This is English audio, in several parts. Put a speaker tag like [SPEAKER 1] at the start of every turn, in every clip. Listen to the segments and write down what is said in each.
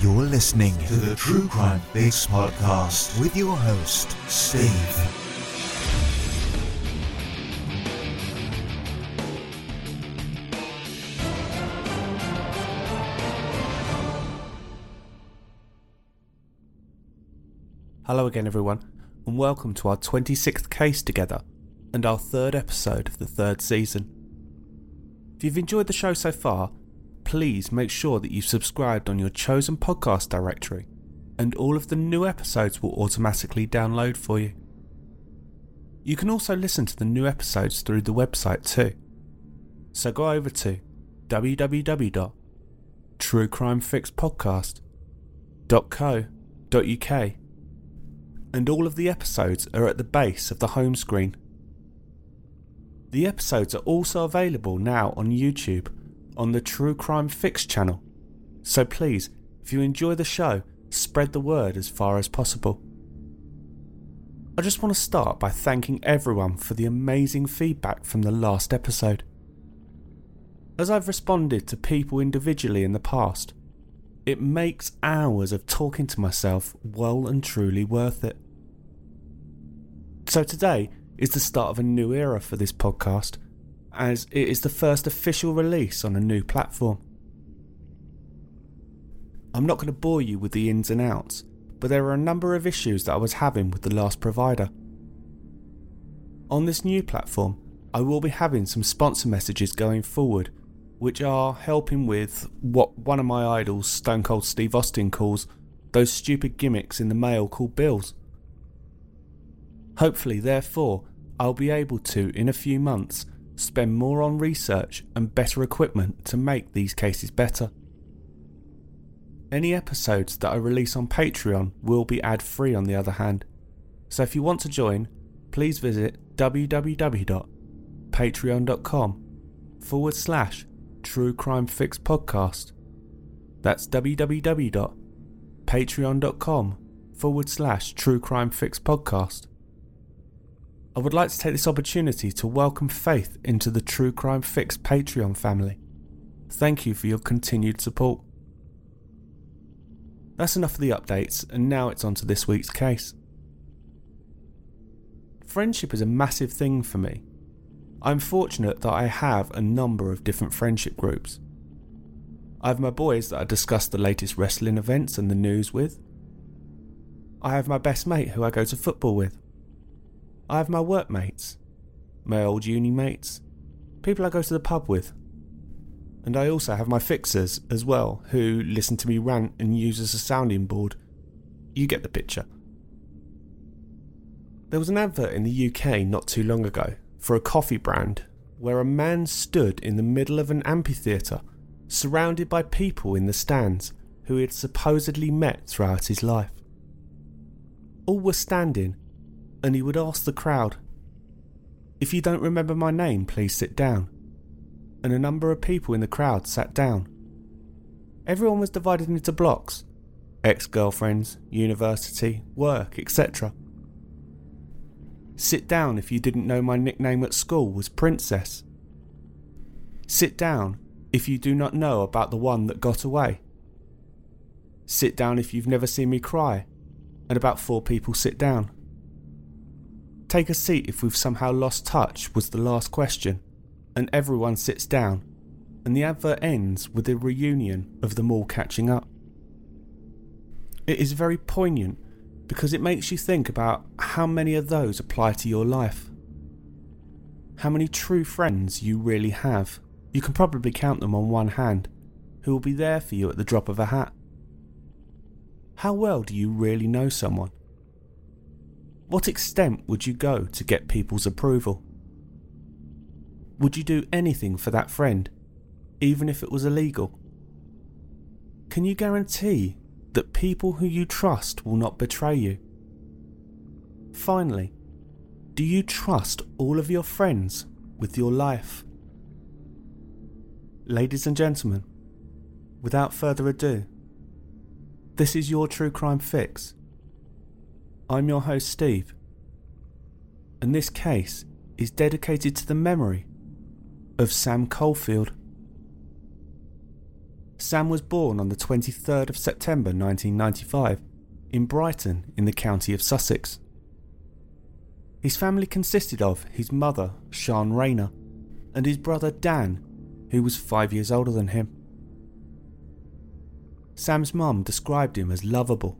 [SPEAKER 1] You're listening to the True Crime Fix podcast with your host, Steve.
[SPEAKER 2] Hello again, everyone, and welcome to our 26th case together and our third episode of the third season. If you've enjoyed the show so far, please make sure that you've subscribed on your chosen podcast directory, and all of the new episodes will automatically download for you. You can also listen to the new episodes through the website too. So go over to www.truecrimefixpodcast.co.uk and all of the episodes are at the base of the home screen. The episodes are also available now on YouTube on the True Crime Fix channel, so please, if you enjoy the show, spread the word as far as possible. I just want to start by thanking everyone for the amazing feedback from the last episode. As I've responded to people individually in the past, it makes hours of talking to myself well and truly worth it. So today is the start of a new era for this podcast, as it is the first official release on a new platform. I'm not going to bore you with the ins and outs, but there are a number of issues that I was having with the last provider. On this new platform, I will be having some sponsor messages going forward which are helping with what one of my idols, Stone Cold Steve Austin, calls those stupid gimmicks in the mail called bills. Hopefully, therefore, I'll be able to, in a few months, spend more on research and better equipment to make these cases better. Any episodes that I release on Patreon will be ad free, on the other hand. So if you want to join, please visit www.patreon.com forward slash True Crime Fix podcast. That's www.patreon.com forward slash True Crime Fix podcast. I would like to take this opportunity to welcome Faith into the True Crime Fix Patreon family. Thank you for your continued support. That's enough of the updates, and now it's on to this week's case. Friendship is a massive thing for me, I'm fortunate that I have a number of different friendship groups. I have my boys that I discuss the latest wrestling events and the news with. I have my best mate who I go to football with. I have my workmates, my old uni mates, people I go to the pub with. And I also have my fixers as well, who listen to me rant and use as a sounding board. You get the picture. There was an advert in the UK not too long ago for a coffee brand where a man stood in the middle of an amphitheatre, surrounded by people in the stands who he had supposedly met throughout his life. All were standing, and he would ask the crowd, If you don't remember my name, please sit down. And a number of people in the crowd sat down. Everyone was divided into blocks ex girlfriends, university, work, etc. Sit down if you didn't know my nickname at school was Princess. Sit down if you do not know about the one that got away. Sit down if you've never seen me cry, and about four people sit down. Take a seat if we've somehow lost touch, was the last question, and everyone sits down, and the advert ends with a reunion of them all catching up. It is very poignant because it makes you think about how many of those apply to your life. How many true friends you really have. You can probably count them on one hand, who will be there for you at the drop of a hat. How well do you really know someone? What extent would you go to get people's approval? Would you do anything for that friend, even if it was illegal? Can you guarantee that people who you trust will not betray you? Finally, do you trust all of your friends with your life? Ladies and gentlemen, without further ado, this is your True Crime Fix. I'm your host, Steve, and this case is dedicated to the memory of Sam Caulfield. Sam was born on the 23rd of September 1995 in Brighton in the county of Sussex. His family consisted of his mother, Sian Rayner, and his brother Dan, who was five years older than him. Sam's mum described him as lovable,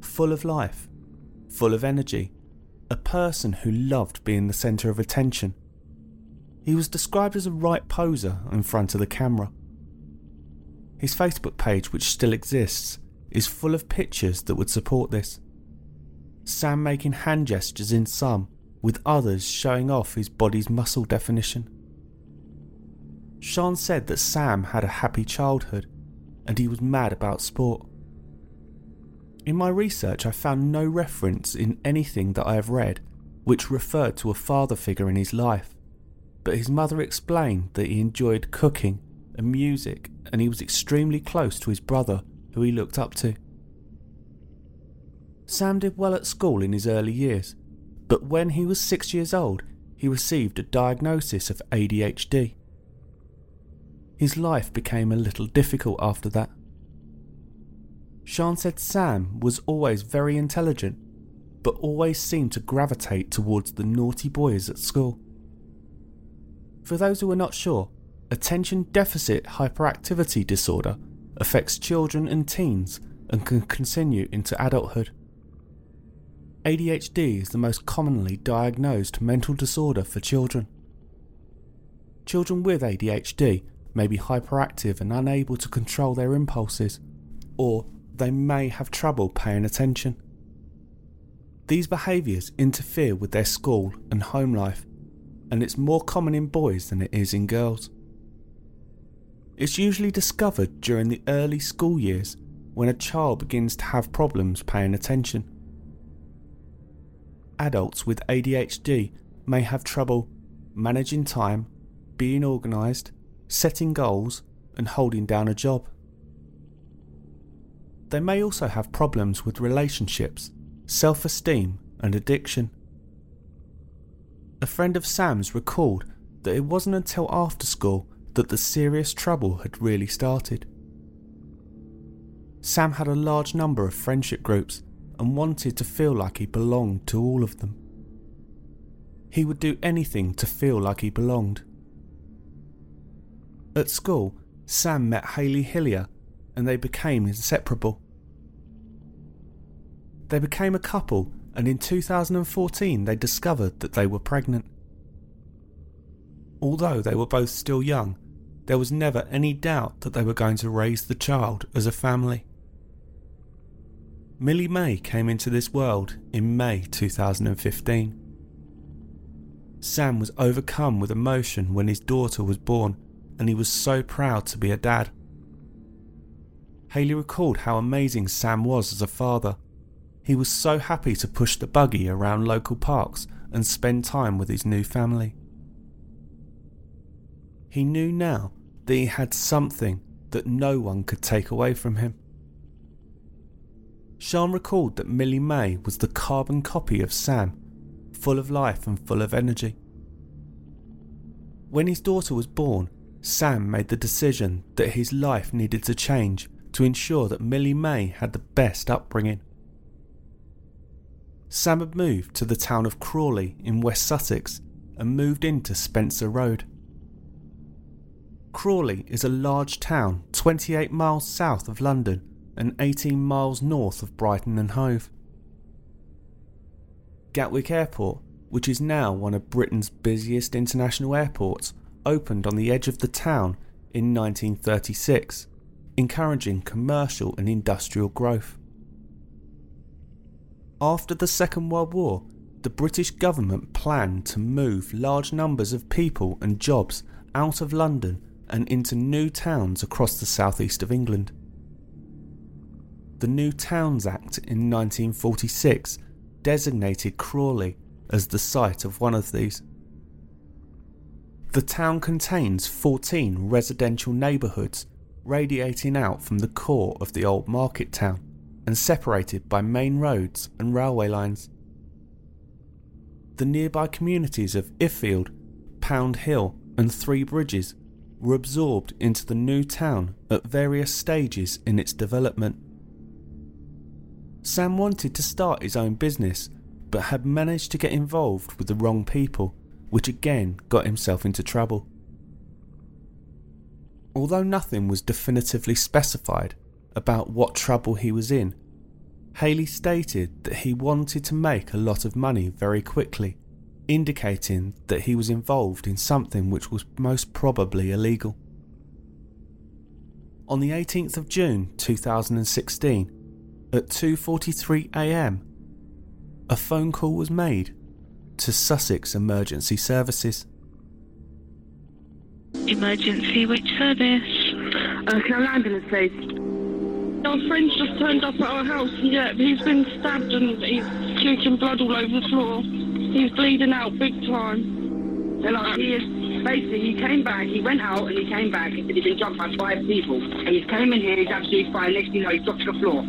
[SPEAKER 2] full of life, full of energy, a person who loved being the centre of attention. He was described as a right poser in front of the camera. His Facebook page, which still exists, is full of pictures that would support this. Sam making hand gestures in some, with others showing off his body's muscle definition. Sian said that Sam had a happy childhood and he was mad about sport. In my research, I found no reference in anything that I have read which referred to a father figure in his life, but his mother explained that he enjoyed cooking and music and he was extremely close to his brother, who he looked up to. Sam did well at school in his early years, but when he was six years old, he received a diagnosis of ADHD. His life became a little difficult after that. Sian said Sam was always very intelligent, but always seemed to gravitate towards the naughty boys at school. For those who are not sure, attention deficit hyperactivity disorder affects children and teens and can continue into adulthood. ADHD is the most commonly diagnosed mental disorder for children. Children with ADHD may be hyperactive and unable to control their impulses, or they may have trouble paying attention. These behaviours interfere with their school and home life, and it's more common in boys than it is in girls. It's usually discovered during the early school years when a child begins to have problems paying attention adults with ADHD may have trouble managing time, being organised, setting goals, and holding down a job. They may also have problems with relationships, self esteem, and addiction. A friend of Sam's recalled that it wasn't until after school that the serious trouble had really started. Sam had a large number of friendship groups and wanted to feel like he belonged to all of them. He would do anything to feel like he belonged. At school, Sam met Haley Hillier and they became inseparable. They became a couple, and in 2014 they discovered that they were pregnant. Although they were both still young, there was never any doubt that they were going to raise the child as a family. Millie May came into this world in May 2015. Sam was overcome with emotion when his daughter was born, and he was so proud to be a dad. Haley recalled how amazing Sam was as a father. He was so happy to push the buggy around local parks and spend time with his new family. He knew now that he had something that no one could take away from him. Sian recalled that Millie May was the carbon copy of Sam, full of life and full of energy. When his daughter was born, Sam made the decision that his life needed to change to ensure that Millie May had the best upbringing. Sam had moved to the town of Crawley in West Sussex and moved into Spencer Road. Crawley is a large town 28 miles south of London and 18 miles north of Brighton and Hove. Gatwick Airport, which is now one of Britain's busiest international airports, opened on the edge of the town in 1936, encouraging commercial and industrial growth. After the Second World War, the British government planned to move large numbers of people and jobs out of London and into new towns across the southeast of England. The New Towns Act in 1946 designated Crawley as the site of one of these. The town contains 14 residential neighbourhoods radiating out from the core of the old market town and separated by main roads and railway lines. The nearby communities of Ifield, Pound Hill, and Three Bridges were absorbed into the new town at various stages in its development. Sam wanted to start his own business, but had managed to get involved with the wrong people which again got himself into trouble. Although nothing was definitively specified about what trouble he was in, Haley stated that he wanted to make a lot of money very quickly, indicating that he was involved in something which was most probably illegal. On the 18th of June 2016, at 2:43 a.m., a phone call was made to Sussex Emergency Services.
[SPEAKER 3] Emergency, which service?
[SPEAKER 4] Uh, can I ambulance, please? Our friend's just turned up at our house. Yeah, he's been stabbed and he's puking blood all over the floor. He's bleeding out big time.
[SPEAKER 5] So like, he is basically he came back, he went out and he came back and he'd been jumped by five people. And he's came in here, he's absolutely fine. Next thing you know, he's dropped to the floor.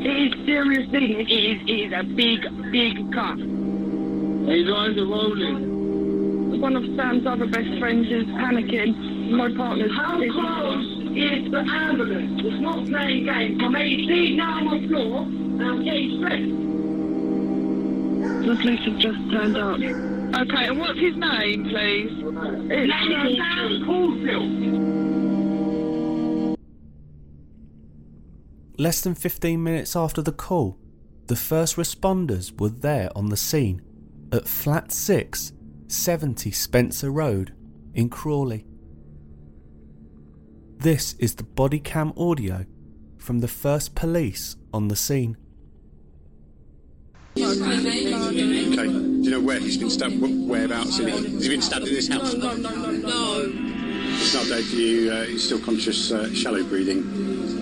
[SPEAKER 5] It is serious thing. It is, it is a big, big cut.
[SPEAKER 6] His eyes are rolling.
[SPEAKER 4] One of Sam's other best friends is panicking. My partner's
[SPEAKER 5] How close is the ambulance? It's not playing games. I'm 18 now on the floor and I'm getting stressed.
[SPEAKER 4] The police have just turned up.
[SPEAKER 3] Okay, and what's his name, please?
[SPEAKER 4] It's
[SPEAKER 5] Sam Caulfield.
[SPEAKER 2] Less than 15 minutes after the call, the first responders were there on the scene at Flat 6, 70 Spencer Road in Crawley. This is the body cam audio from the first police on the scene.
[SPEAKER 7] Okay. Do you know where he's been stabbed? wh- Whereabouts? In it? Has he been stabbed in this house?
[SPEAKER 3] No, no, no, no.
[SPEAKER 7] It's an update for you. Uh, he's still conscious, uh, shallow breathing.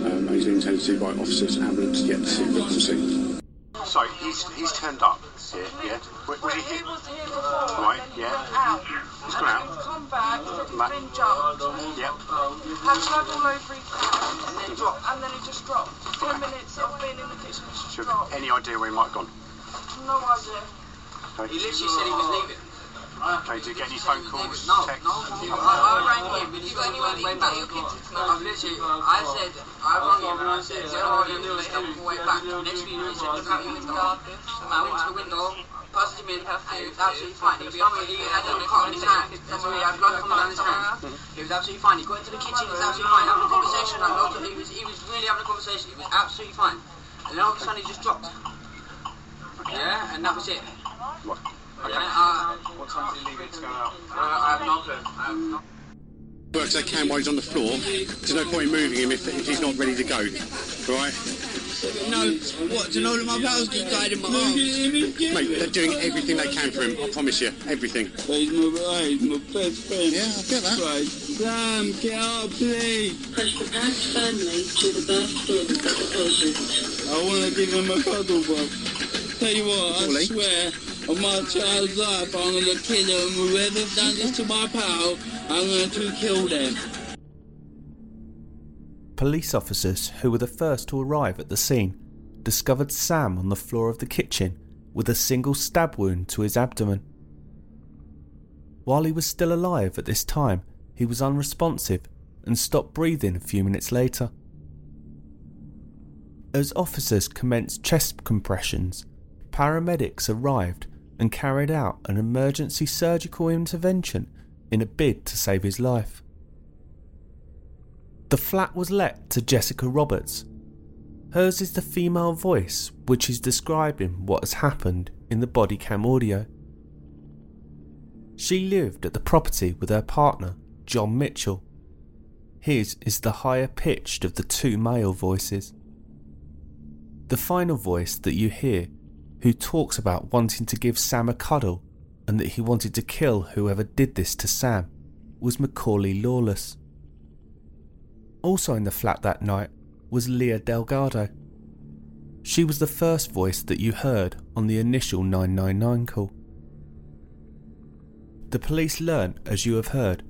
[SPEAKER 7] Um, he's been attended to by officers, and ambulance, yet to see medical scene. Sorry, he's he's turned up here. Yeah. Was, was he
[SPEAKER 8] He
[SPEAKER 7] here?
[SPEAKER 8] was here before,
[SPEAKER 7] Right,
[SPEAKER 8] and then he
[SPEAKER 7] yeah.
[SPEAKER 8] went out.
[SPEAKER 7] He's
[SPEAKER 8] and
[SPEAKER 7] gone out.
[SPEAKER 8] He's come back, said he's
[SPEAKER 7] Ma-
[SPEAKER 8] been jumped,
[SPEAKER 7] Yep.
[SPEAKER 8] had blood all over his hands, and then dropped. And then he just dropped. Ten minutes of being in the kitchen, he just
[SPEAKER 7] Sure.
[SPEAKER 8] dropped.
[SPEAKER 7] Any idea where he might have gone?
[SPEAKER 8] No idea.
[SPEAKER 7] Okay.
[SPEAKER 9] He literally said he was leaving.
[SPEAKER 7] Okay. Did you get any phone calls,
[SPEAKER 9] No,
[SPEAKER 7] texts?
[SPEAKER 9] no. I, I rang him. You got anywhere you can get your kids? I've literally, I said, I rang him and I said, you know what, you're doing stop on the way back. Next thing you know, he said, look out your window. So I went to the window, buzzed him in, and it was absolutely fine. He was on he had a cut in his hand. That's why he had blood coming down his hand. He was absolutely fine. He got into the kitchen, he was absolutely fine. Having a conversation, like, no, he was, he was really having a conversation. He was absolutely fine. And then all of a sudden, he just dropped. Yeah, and that was it.
[SPEAKER 7] What?
[SPEAKER 9] Yeah, uh,
[SPEAKER 7] What time did he leave it to go out?
[SPEAKER 9] uh, I have no clue. I have no
[SPEAKER 7] Works they can while he's on the floor. There's no point in moving him if, if he's not ready to go. Right?
[SPEAKER 6] No, what? Do you know that my pals just died in my arms?
[SPEAKER 7] Mate, they're doing everything they can for him. I promise you, everything.
[SPEAKER 6] He's my, he's my best friend.
[SPEAKER 7] Yeah, I get that.
[SPEAKER 6] Right. Sam, get out, please.
[SPEAKER 10] Push the pants firmly to the birth skin of the patient.
[SPEAKER 6] I want to give him a cuddle, bro. Tell you what, I
[SPEAKER 7] Ollie?
[SPEAKER 6] swear, on my child's life, I'm to kill him. Whoever's done this to my pal, I'm going to kill them.
[SPEAKER 2] Police officers, who were the first to arrive at the scene, discovered Sam on the floor of the kitchen with a single stab wound to his abdomen. While he was still alive at this time, he was unresponsive and stopped breathing a few minutes later. As officers commenced chest compressions, paramedics arrived and carried out an emergency surgical intervention in a bid to save his life. The flat was let to Jessica Roberts. Hers is the female voice which is describing what has happened in the body cam audio. She lived at the property with her partner, John Mitchell. His is the higher pitched of the two male voices. The final voice that you hear, who talks about wanting to give Sam a cuddle and that he wanted to kill whoever did this to Sam, was Macaulay Lawless. Also in the flat that night was Leah Delgado. She was the first voice that you heard on the initial 999 call. The police learnt, as you have heard,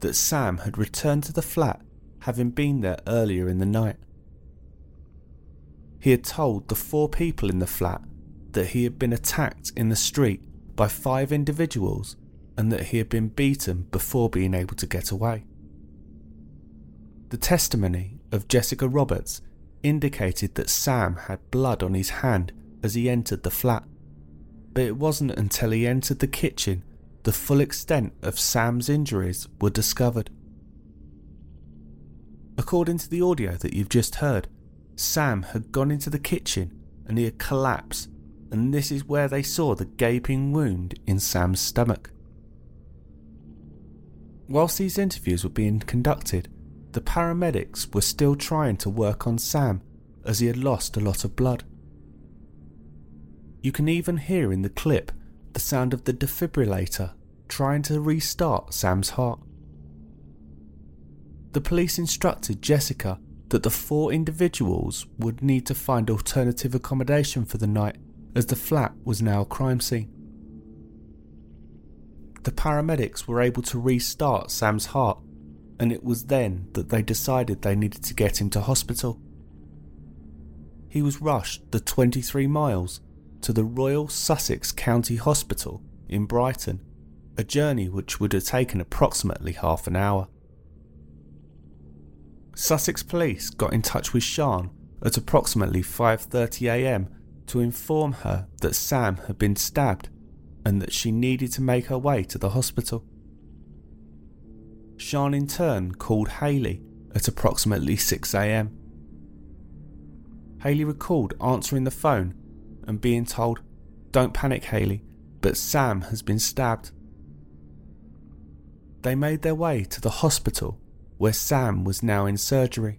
[SPEAKER 2] that Sam had returned to the flat having been there earlier in the night. He had told the four people in the flat that he had been attacked in the street by five individuals and that he had been beaten before being able to get away. The testimony of Jessica Roberts indicated that Sam had blood on his hand as he entered the flat, but it wasn't until he entered the kitchen the full extent of Sam's injuries were discovered. According to the audio that you've just heard, Sam had gone into the kitchen and he had collapsed, and this is where they saw the gaping wound in Sam's stomach. Whilst these interviews were being conducted, the paramedics were still trying to work on Sam as he had lost a lot of blood. You can even hear in the clip the sound of the defibrillator trying to restart Sam's heart. The police instructed Jessica that the four individuals would need to find alternative accommodation for the night as the flat was now a crime scene. The paramedics were able to restart Sam's heart, and it was then that they decided they needed to get him to hospital. He was rushed the 23 miles to the Royal Sussex County Hospital in Brighton, a journey which would have taken approximately half an hour. Sussex police got in touch with Sian at approximately 5:30 a.m. to inform her that Sam had been stabbed and that she needed to make her way to the hospital. Sian in turn called Haley at approximately 6 am. Haley recalled answering the phone and being told, Don't panic, Haley, but Sam has been stabbed. They made their way to the hospital where Sam was now in surgery.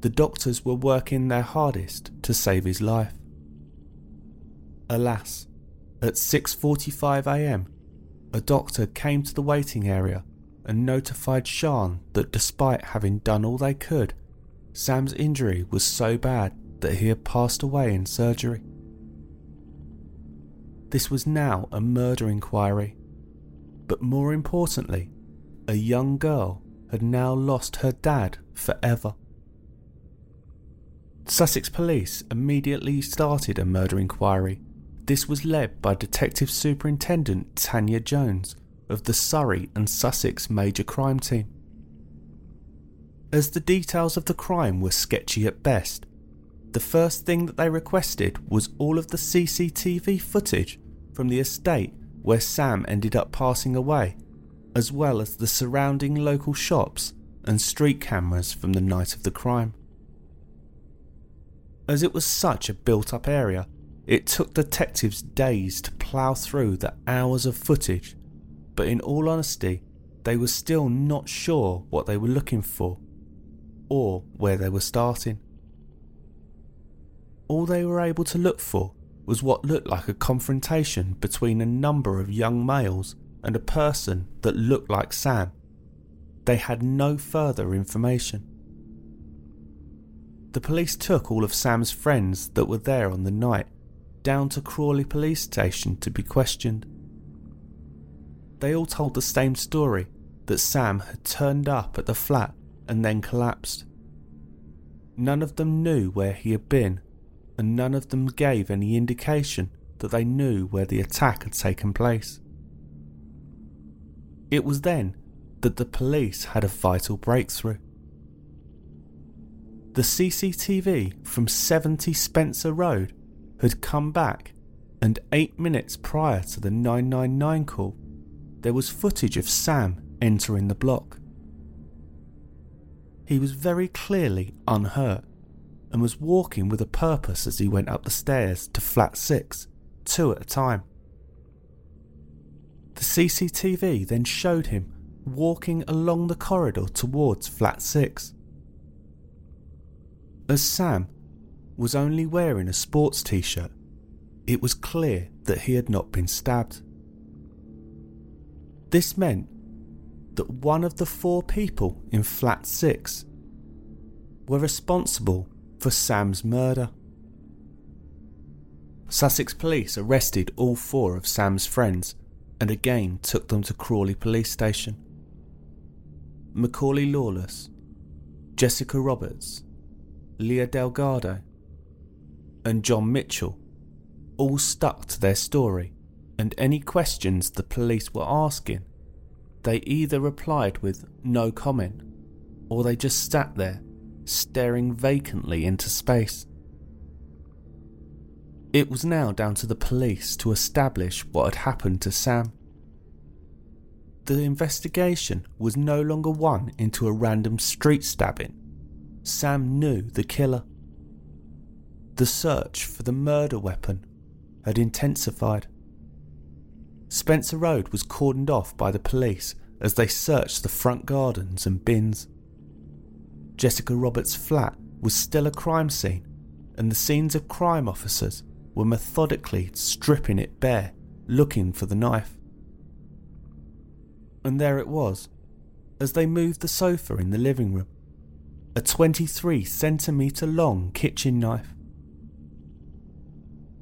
[SPEAKER 2] The doctors were working their hardest to save his life. Alas, at 6:45 a.m., a doctor came to the waiting area and notified Sian that despite having done all they could, Sam's injury was so bad that he had passed away in surgery. This was now a murder inquiry, but more importantly, a young girl had now lost her dad forever. Sussex police immediately started a murder inquiry. This was led by Detective Superintendent Tanya Jones of the Surrey and Sussex Major Crime Team. As the details of the crime were sketchy at best, the first thing that they requested was all of the CCTV footage from the estate where Sam ended up passing away as well as the surrounding local shops and street cameras from the night of the crime. As it was such a built up area, it took detectives days to plough through the hours of footage, but in all honesty, they were still not sure what they were looking for or where they were starting. All they were able to look for was what looked like a confrontation between a number of young males and a person that looked like Sam. They had no further information. The police took all of Sam's friends that were there on the night down to Crawley police station to be questioned. They all told the same story that Sam had turned up at the flat and then collapsed. None of them knew where he had been, and none of them gave any indication that they knew where the attack had taken place. It was then that the police had a vital breakthrough. The CCTV from 70 Spencer Road had come back, and eight minutes prior to the 999 call, there was footage of Sam entering the block. He was very clearly unhurt and was walking with a purpose as he went up the stairs to flat 6, two at a time. The CCTV then showed him walking along the corridor towards flat 6. As Sam was only wearing a sports t shirt, it was clear that he had not been stabbed. This meant that one of the four people in flat 6 were responsible for Sam's murder. Sussex police arrested all four of Sam's friends and again took them to Crawley police station. Macaulay Lawless, Jessica Roberts, Leah Delgado, and John Mitchell all stuck to their story, and any questions the police were asking, they either replied with no comment or they just sat there staring vacantly into space. It was now down to the police to establish what had happened to Sam. The investigation was no longer one into a random street stabbing. Sam knew the killer. The search for the murder weapon had intensified. Spencer Road was cordoned off by the police as they searched the front gardens and bins. Jessica Roberts' flat was still a crime scene, and the scenes of crime officers were methodically stripping it bare, looking for the knife. And there it was, as they moved the sofa in the living room a 23 centimetre long kitchen knife.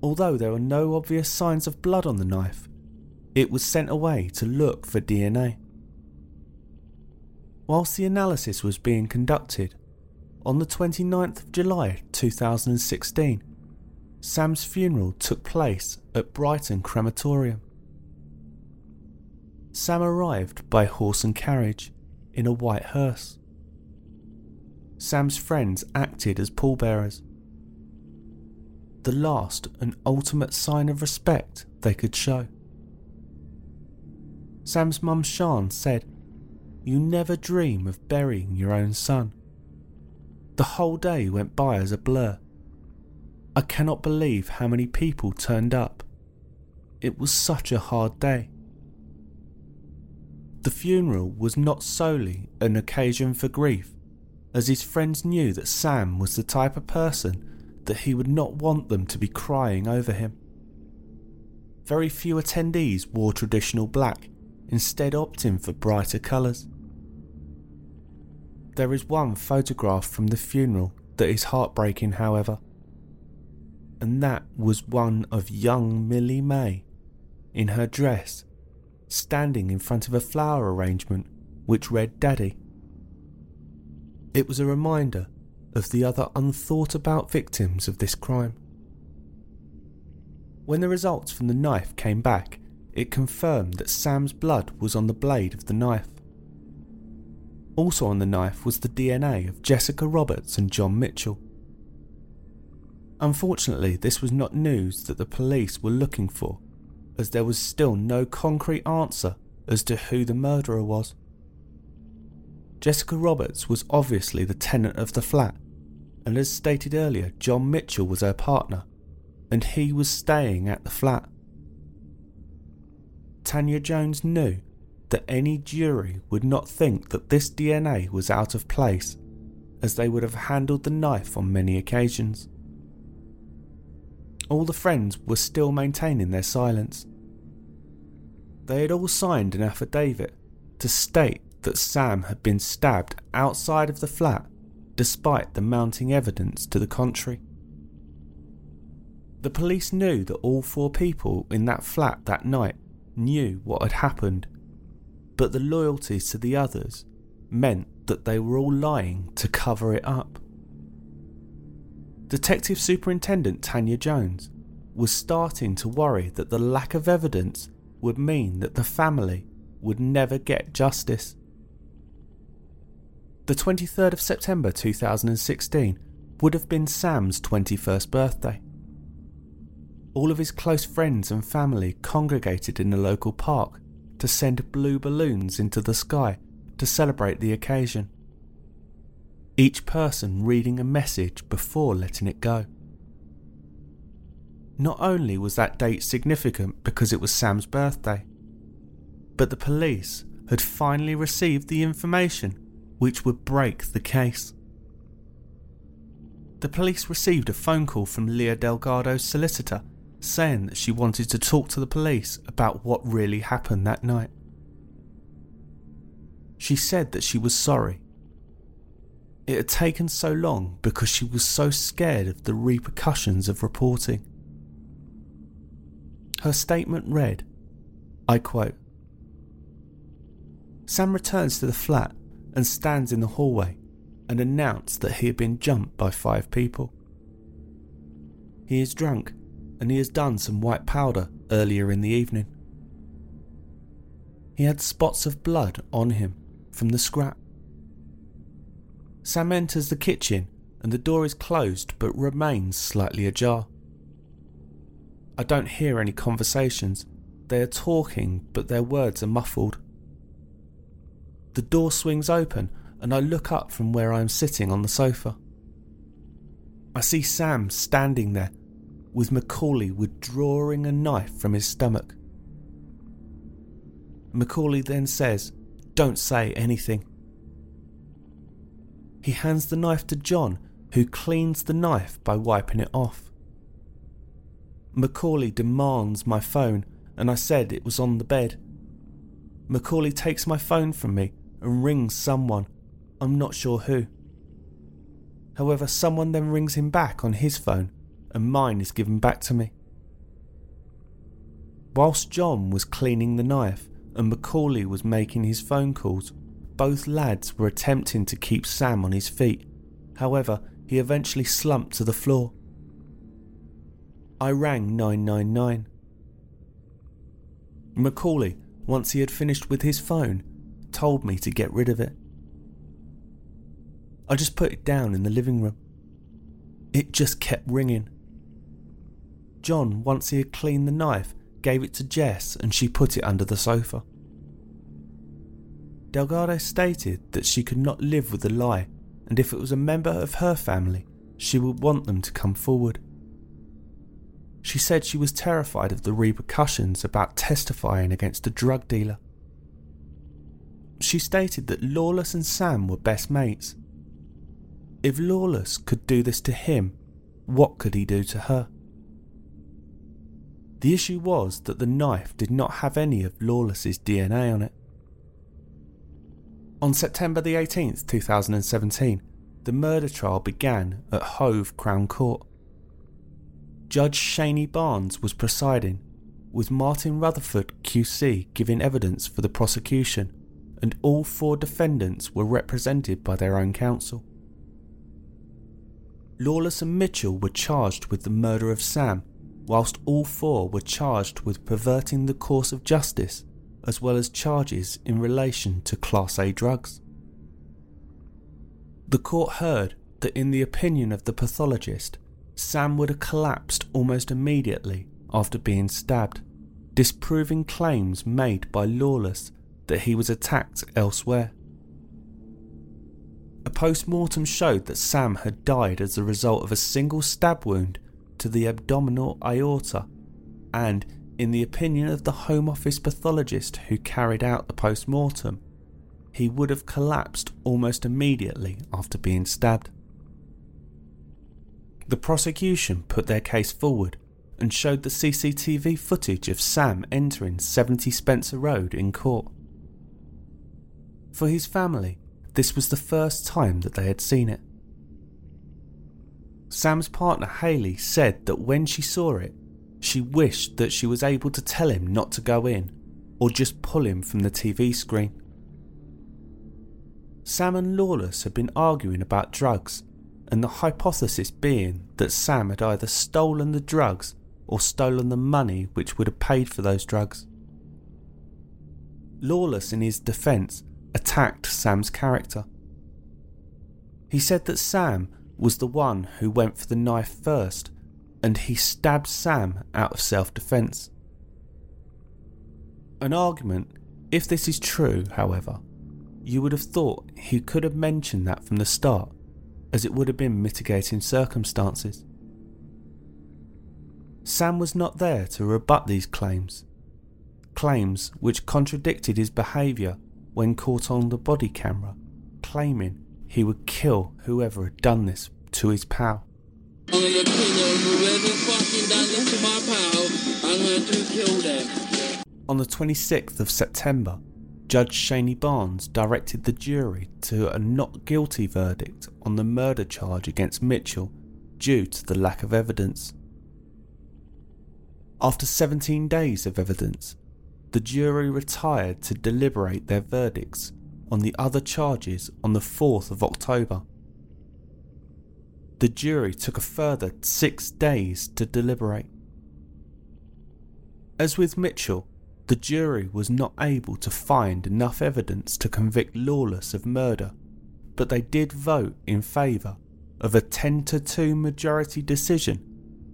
[SPEAKER 2] Although there were no obvious signs of blood on the knife, it was sent away to look for DNA. Whilst the analysis was being conducted, on the 29th of July 2016, Sam's funeral took place at Brighton Crematorium. Sam arrived by horse and carriage in a white hearse. Sam's friends acted as pallbearers. The last and ultimate sign of respect they could show. Sam's mum Sian said you never dream of burying your own son. The whole day went by as a blur. I cannot believe how many people turned up. It was such a hard day. The funeral was not solely an occasion for grief, as his friends knew that Sam was the type of person that he would not want them to be crying over him. Very few attendees wore traditional black, instead opting for brighter colours. There is one photograph from the funeral that is heartbreaking, however, and that was one of young Millie May in her dress, standing in front of a flower arrangement which read Daddy. It was a reminder of the other unthought about victims of this crime. When the results from the knife came back, it confirmed that Sam's blood was on the blade of the knife. Also on the knife was the DNA of Jessica Roberts and John Mitchell. Unfortunately, this was not news that the police were looking for, as there was still no concrete answer as to who the murderer was. Jessica Roberts was obviously the tenant of the flat, and as stated earlier, John Mitchell was her partner, and he was staying at the flat. Tanya Jones knew that any jury would not think that this DNA was out of place, as they would have handled the knife on many occasions. All the friends were still maintaining their silence. They had all signed an affidavit to state that Sam had been stabbed outside of the flat despite the mounting evidence to the contrary. The police knew that all four people in that flat that night knew what had happened but the loyalties to the others meant that they were all lying to cover it up. Detective Superintendent Tanya Jones was starting to worry that the lack of evidence would mean that the family would never get justice. The 23rd of September 2016 would have been Sam's 21st birthday. All of his close friends and family congregated in the local park to send blue balloons into the sky to celebrate the occasion. Each person reading a message before letting it go. Not only was that date significant because it was Sam's birthday, but the police had finally received the information which would break the case. The police received a phone call from Leah Delgado's solicitor saying that she wanted to talk to the police about what really happened that night. She said that she was sorry. It had taken so long because she was so scared of the repercussions of reporting. Her statement read, I quote, Sam returns to the flat and stands in the hallway and announced that he had been jumped by five people. He is drunk and he has done some white powder earlier in the evening. He had spots of blood on him from the scrap. Sam enters the kitchen and the door is closed but remains slightly ajar. I don't hear any conversations. They are talking, but their words are muffled. The door swings open and I look up from where I am sitting on the sofa. I see Sam standing there with Macaulay withdrawing a knife from his stomach. Macaulay then says, Don't say anything. He hands the knife to John, who cleans the knife by wiping it off. Macaulay demands my phone, and I said it was on the bed. Macaulay takes my phone from me and rings someone, I'm not sure who. However, someone then rings him back on his phone, and mine is given back to me. Whilst John was cleaning the knife and Macaulay was making his phone calls, both lads were attempting to keep Sam on his feet. However, he eventually slumped to the floor. I rang 999. Macaulay, once he had finished with his phone, told me to get rid of it. I just put it down in the living room. It just kept ringing. John, once he had cleaned the knife, gave it to Jess and she put it under the sofa. Delgado stated that she could not live with the lie, and if it was a member of her family, she would want them to come forward. She said she was terrified of the repercussions about testifying against a drug dealer. She stated that Lawless and Sam were best mates. If Lawless could do this to him, what could he do to her? The issue was that the knife did not have any of Lawless's DNA on it. On September the 18th, 2017, the murder trial began at Hove Crown Court. Judge Shani Barnes was presiding, with Martin Rutherford QC giving evidence for the prosecution, and all four defendants were represented by their own counsel. Lawless and Mitchell were charged with the murder of Sam, whilst all four were charged with perverting the course of justice as well as charges in relation to Class A drugs. The court heard that, in the opinion of the pathologist, Sam would have collapsed almost immediately after being stabbed, disproving claims made by Lawless that he was attacked elsewhere. A post mortem showed that Sam had died as a result of a single stab wound to the abdominal aorta and in the opinion of the Home Office pathologist who carried out the post mortem, he would have collapsed almost immediately after being stabbed. The prosecution put their case forward and showed the CCTV footage of Sam entering 70 Spencer Road in court. For his family, this was the first time that they had seen it. Sam's partner Haley said that when she saw it, she wished that she was able to tell him not to go in, or just pull him from the TV screen. Sam and Lawless had been arguing about drugs, and the hypothesis being that Sam had either stolen the drugs or stolen the money which would have paid for those drugs. Lawless, in his defence, attacked Sam's character. He said that Sam was the one who went for the knife first and he stabbed Sam out of self defence. An argument, if this is true, however, you would have thought he could have mentioned that from the start, as it would have been mitigating circumstances. Sam was not there to rebut these claims, claims which contradicted his behaviour when caught on the body camera, claiming he would kill whoever had done this to his pal. On the 26th of September, Judge Shani Barnes directed the jury to a not guilty verdict on the murder charge against Mitchell due to the lack of evidence. After 17 days of evidence, the jury retired to deliberate their verdicts on the other charges on the 4th of October. The jury took a further six days to deliberate. As with Mitchell, the jury was not able to find enough evidence to convict Lawless of murder, but they did vote in favour of a 10 to 2 majority decision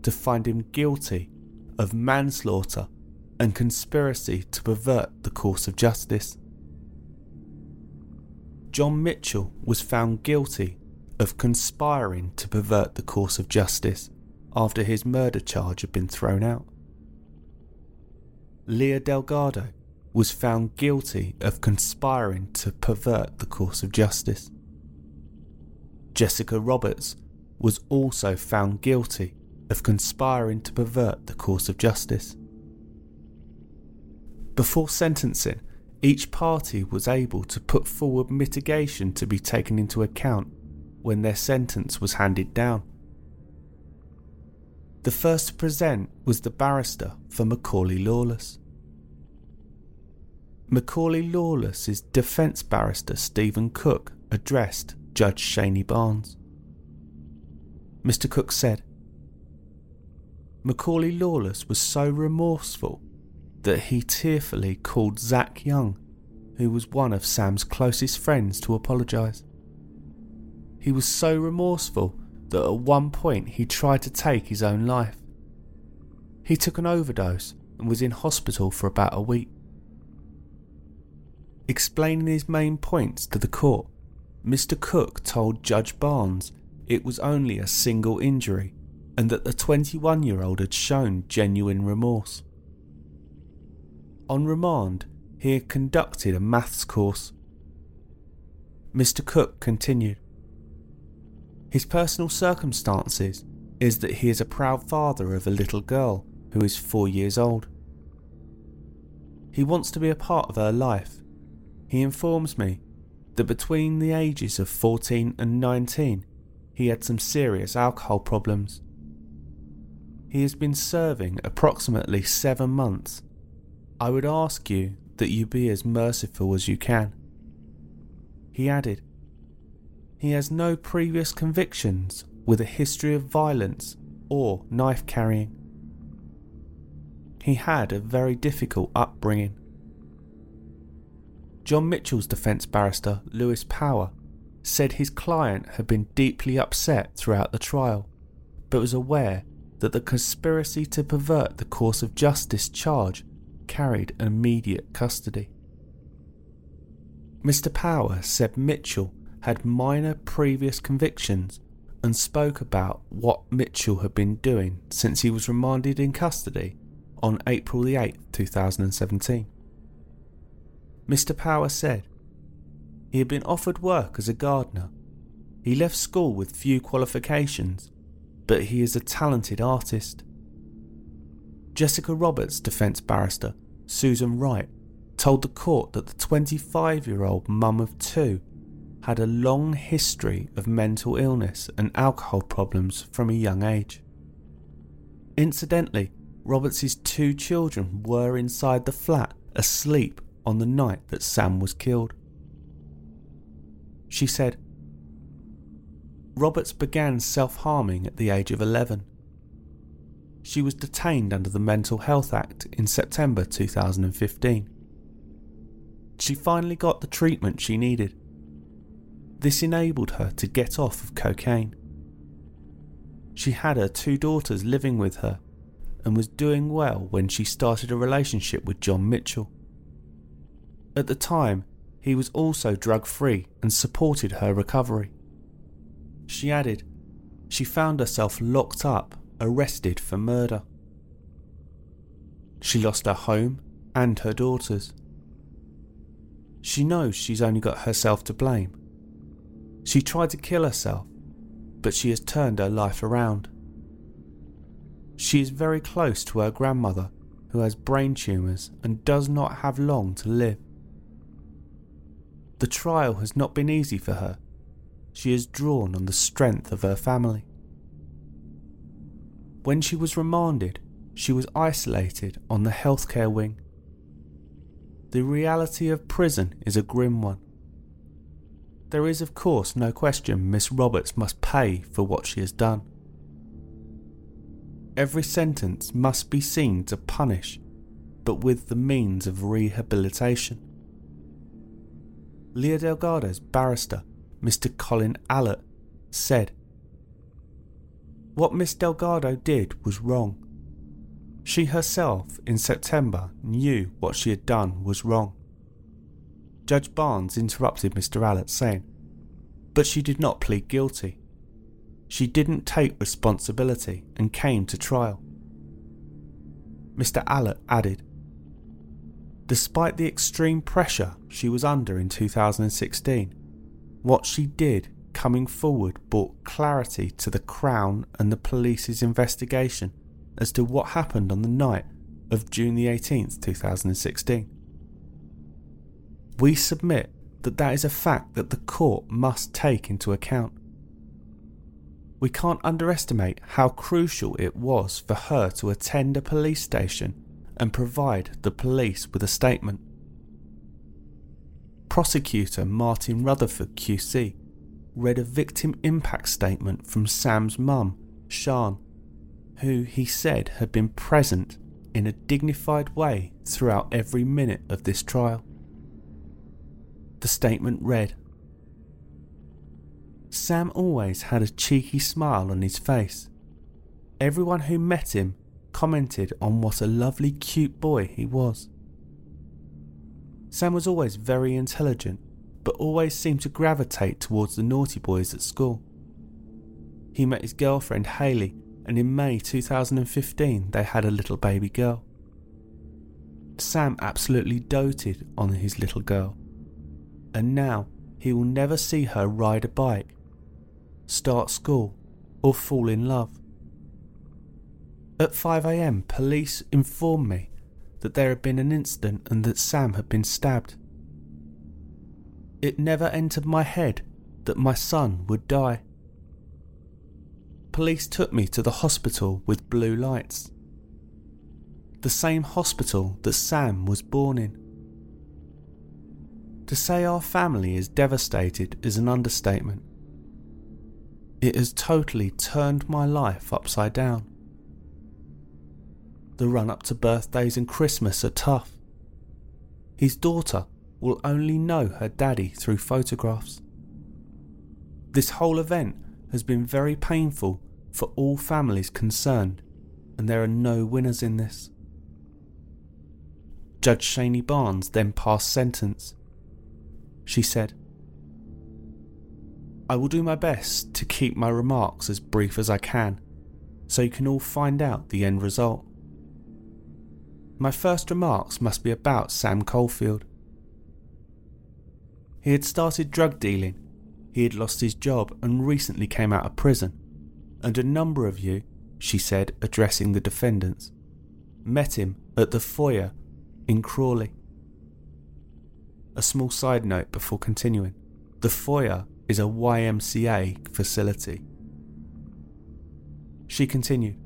[SPEAKER 2] to find him guilty of manslaughter and conspiracy to pervert the course of justice. John Mitchell was found guilty of conspiring to pervert the course of justice after his murder charge had been thrown out. Leah Delgado was found guilty of conspiring to pervert the course of justice. Jessica Roberts was also found guilty of conspiring to pervert the course of justice. Before sentencing, each party was able to put forward mitigation to be taken into account when their sentence was handed down. The first to present was the barrister for Macaulay Lawless. Macaulay Lawless's defence barrister Stephen Cook addressed Judge Shani Barnes. Mr. Cook said, Macaulay Lawless was so remorseful that he tearfully called Zach Young, who was one of Sam's closest friends, to apologise. He was so remorseful that at one point he tried to take his own life. He took an overdose and was in hospital for about a week. Explaining his main points to the court, Mr. Cook told Judge Barnes it was only a single injury and that the 21 year old had shown genuine remorse. On remand, he had conducted a maths course. Mr. Cook continued. His personal circumstances is that he is a proud father of a little girl who is four years old. He wants to be a part of her life. He informs me that between the ages of 14 and 19, he had some serious alcohol problems. He has been serving approximately seven months. I would ask you that you be as merciful as you can. He added, He has no previous convictions with a history of violence or knife carrying. He had a very difficult upbringing. John Mitchell's defence barrister, Lewis Power, said his client had been deeply upset throughout the trial, but was aware that the conspiracy to pervert the course of justice charge carried immediate custody. Mr. Power said Mitchell had minor previous convictions and spoke about what Mitchell had been doing since he was remanded in custody on April 8, 2017. Mr. Power said he had been offered work as a gardener. He left school with few qualifications but he is a talented artist. Jessica Roberts' defence barrister, Susan Wright, told the court that the 25 year old mum of two had a long history of mental illness and alcohol problems from a young age. Incidentally, Roberts' two children were inside the flat asleep on the night that Sam was killed. She said, Roberts began self harming at the age of 11. She was detained under the Mental Health Act in September 2015. She finally got the treatment she needed. This enabled her to get off of cocaine. She had her two daughters living with her and was doing well when she started a relationship with John Mitchell. At the time, he was also drug free and supported her recovery. She added, she found herself locked up, arrested for murder. She lost her home and her daughters. She knows she's only got herself to blame. She tried to kill herself, but she has turned her life around. She is very close to her grandmother, who has brain tumours and does not have long to live. The trial has not been easy for her. She has drawn on the strength of her family. When she was remanded, she was isolated on the healthcare wing. The reality of prison is a grim one. There is, of course, no question Miss Roberts must pay for what she has done. Every sentence must be seen to punish, but with the means of rehabilitation. Leah Delgado's barrister, Mr. Colin Allott, said, What Miss Delgado did was wrong. She herself, in September, knew what she had done was wrong. Judge Barnes interrupted Mr. Allott, saying, But she did not plead guilty. She didn't take responsibility and came to trial. Mr. Allott added, Despite the extreme pressure she was under in 2016, what she did coming forward brought clarity to the Crown and the police's investigation as to what happened on the night of June the 18th, 2016. We submit that that is a fact that the court must take into account. We can't underestimate how crucial it was for her to attend a police station and provide the police with a statement. Prosecutor Martin Rutherford QC read a victim impact statement from Sam's mum, Sian, who he said had been present in a dignified way throughout every minute of this trial. The statement read Sam always had a cheeky smile on his face. Everyone who met him commented on what a lovely, cute boy he was. Sam was always very intelligent, but always seemed to gravitate towards the naughty boys at school. He met his girlfriend Haley, and in May 2015 they had a little baby girl. Sam absolutely doted on his little girl, and now he will never see her ride a bike, start school, or fall in love. At 5am, police informed me that there had been an incident and that Sam had been stabbed. It never entered my head that my son would die. Police took me to the hospital with blue lights. The same hospital that Sam was born in. To say our family is devastated is an understatement. It has totally turned my life upside down. The run up to birthdays and Christmas are tough. His daughter will only know her daddy through photographs. This whole event has been very painful for all families concerned, and there are no winners in this. Judge Shani Barnes then passed sentence. She said, I will do my best to keep my remarks as brief as I can, so you can all find out the end result. My first remarks must be about Sam Caulfield. He had started drug dealing, he had lost his job and recently came out of prison, and a number of you, she said, addressing the defendants, met him at the foyer in Crawley. A small side note before continuing the foyer is a YMCA facility. She continued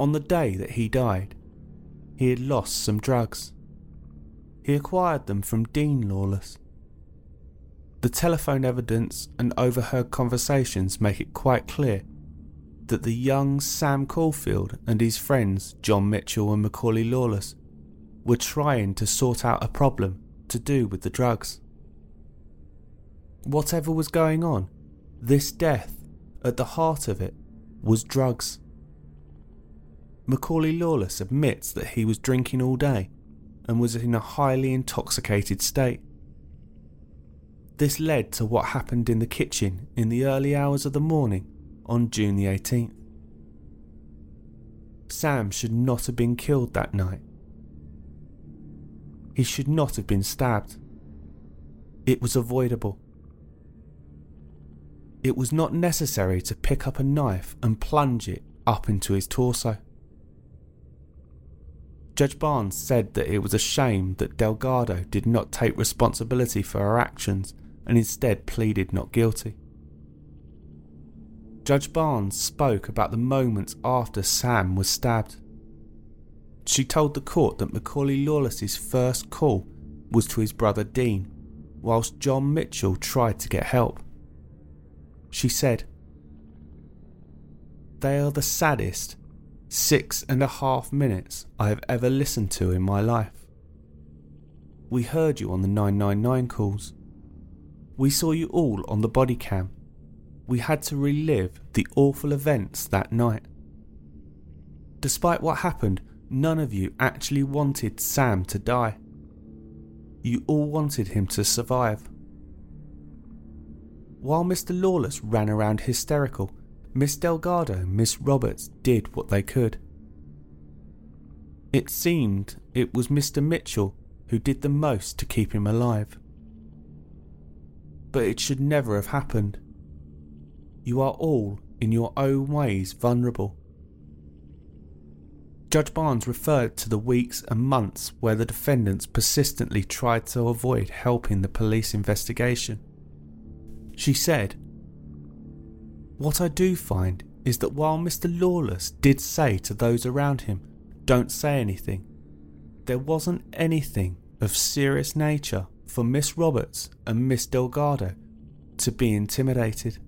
[SPEAKER 2] on the day that he died, he had lost some drugs. He acquired them from Dean Lawless. The telephone evidence and overheard conversations make it quite clear that the young Sam Caulfield and his friends John Mitchell and Macaulay Lawless were trying to sort out a problem to do with the drugs. Whatever was going on, this death, at the heart of it, was drugs. Macaulay Lawless admits that he was drinking all day and was in a highly intoxicated state. This led to what happened in the kitchen in the early hours of the morning on June the 18th. Sam should not have been killed that night. He should not have been stabbed. It was avoidable. It was not necessary to pick up a knife and plunge it up into his torso. Judge Barnes said that it was a shame that Delgado did not take responsibility for her actions and instead pleaded not guilty. Judge Barnes spoke about the moments after Sam was stabbed. She told the court that Macaulay Lawless's first call was to his brother Dean, whilst John Mitchell tried to get help. She said, They are the saddest six and a half minutes I have ever listened to in my life. We heard you on the 999 calls. We saw you all on the body cam. We had to relive the awful events that night. Despite what happened, none of you actually wanted Sam to die. You all wanted him to survive. While Mr. Lawless ran around hysterical, Miss Delgado and Miss Roberts did what they could. It seemed it was Mr. Mitchell who did the most to keep him alive. But it should never have happened. You are all, in your own ways, vulnerable. Judge Barnes referred to the weeks and months where the defendants persistently tried to avoid helping the police investigation. She said, What I do find is that while Mr. Lawless did say to those around him, Don't say anything, there wasn't anything of serious nature for Miss Roberts and Miss Delgado to be intimidated.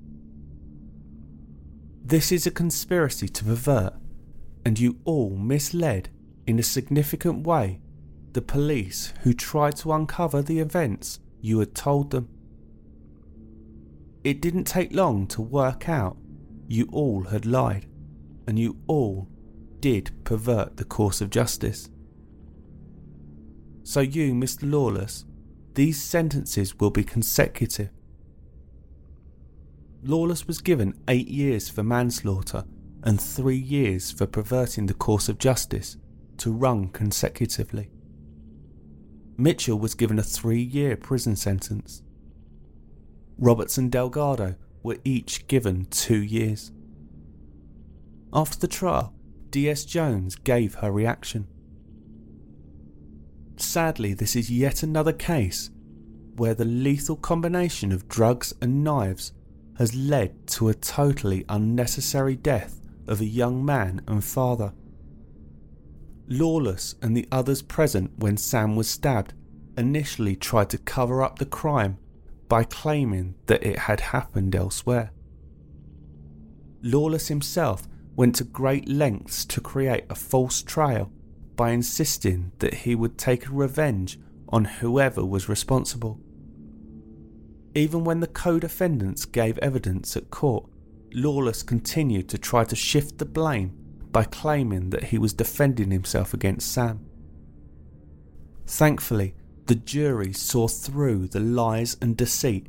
[SPEAKER 2] This is a conspiracy to pervert and you all misled in a significant way the police who tried to uncover the events you had told them. It didn't take long to work out you all had lied, and you all did pervert the course of justice. So, you, Mr. Lawless, these sentences will be consecutive. Lawless was given eight years for manslaughter and three years for perverting the course of justice to run consecutively. Mitchell was given a three year prison sentence. Roberts and Delgado were each given two years. After the trial, D.S. Jones gave her reaction. Sadly, this is yet another case where the lethal combination of drugs and knives has led to a totally unnecessary death of a young man and father. Lawless and the others present when Sam was stabbed initially tried to cover up the crime by claiming that it had happened elsewhere. Lawless himself went to great lengths to create a false trail by insisting that he would take revenge on whoever was responsible. Even when the co defendants gave evidence at court, Lawless continued to try to shift the blame by claiming that he was defending himself against Sam. Thankfully, the jury saw through the lies and deceit,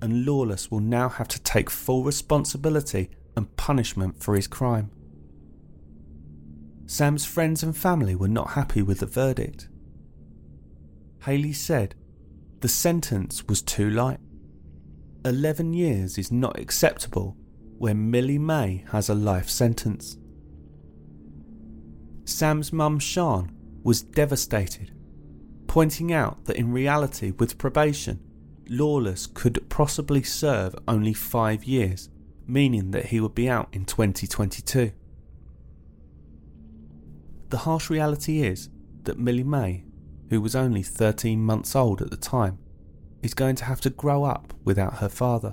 [SPEAKER 2] and Lawless will now have to take full responsibility and punishment for his crime. Sam's friends and family were not happy with the verdict. Haley said the sentence was too light. 11 years is not acceptable when Millie May has a life sentence. Sam's mum Sian was devastated, pointing out that in reality, with probation, Lawless could possibly serve only five years, meaning that he would be out in 2022. The harsh reality is that Millie May, who was only 13 months old at the time, is going to have to grow up without her father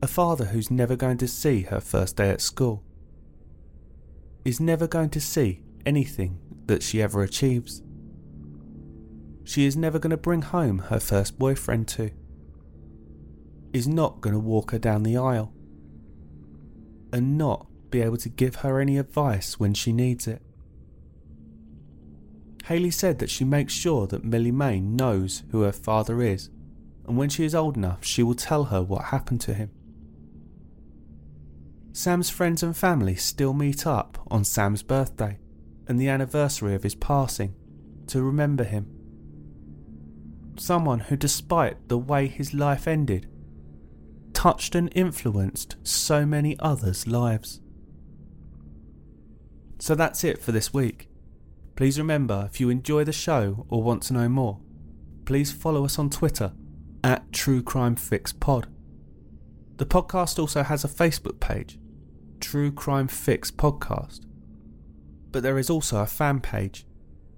[SPEAKER 2] a father who's never going to see her first day at school, is never going to see anything that she ever achieves. She is never going to bring home her first boyfriend to, is not going to walk her down the aisle, and not be able to give her any advice when she needs it. Haley said that she makes sure that Millie May knows who her father is, and when she is old enough, she will tell her what happened to him. Sam's friends and family still meet up on Sam's birthday and the anniversary of his passing to remember him. Someone who, despite the way his life ended, touched and influenced so many others' lives. So that's it for this week. Please remember if you enjoy the show or want to know more, please follow us on Twitter at True Crime Fix Pod. The podcast also has a Facebook page, True Crime Fix Podcast. But there is also a fan page,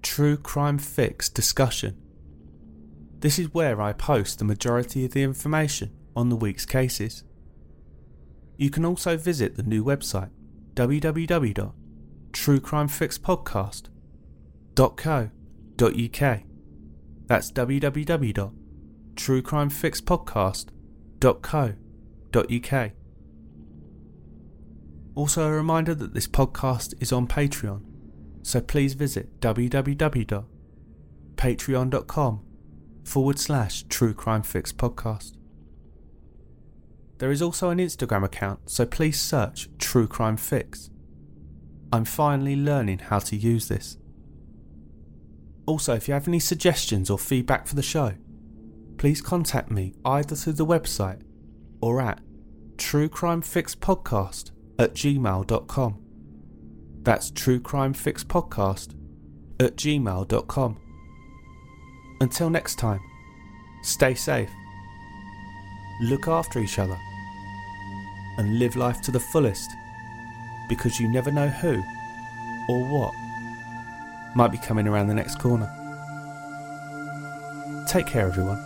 [SPEAKER 2] True Crime Fix Discussion. This is where I post the majority of the information on the week's cases. You can also visit the new website www.truecrimefixpodcast.co.uk. That's www.truecrimefixpodcast.co.uk. Also, a reminder that this podcast is on Patreon, so please visit www.patreon.com forward slash True Crime Fix Podcast. There is also an Instagram account, so please search True Crime Fix. I'm finally learning how to use this. Also, if you have any suggestions or feedback for the show, please contact me either through the website or at truecrimefixpodcast at gmail.com. That's truecrimefixpodcast at gmail.com. Until next time, stay safe, look after each other, and live life to the fullest because you never know who or what might be coming around the next corner. Take care, everyone.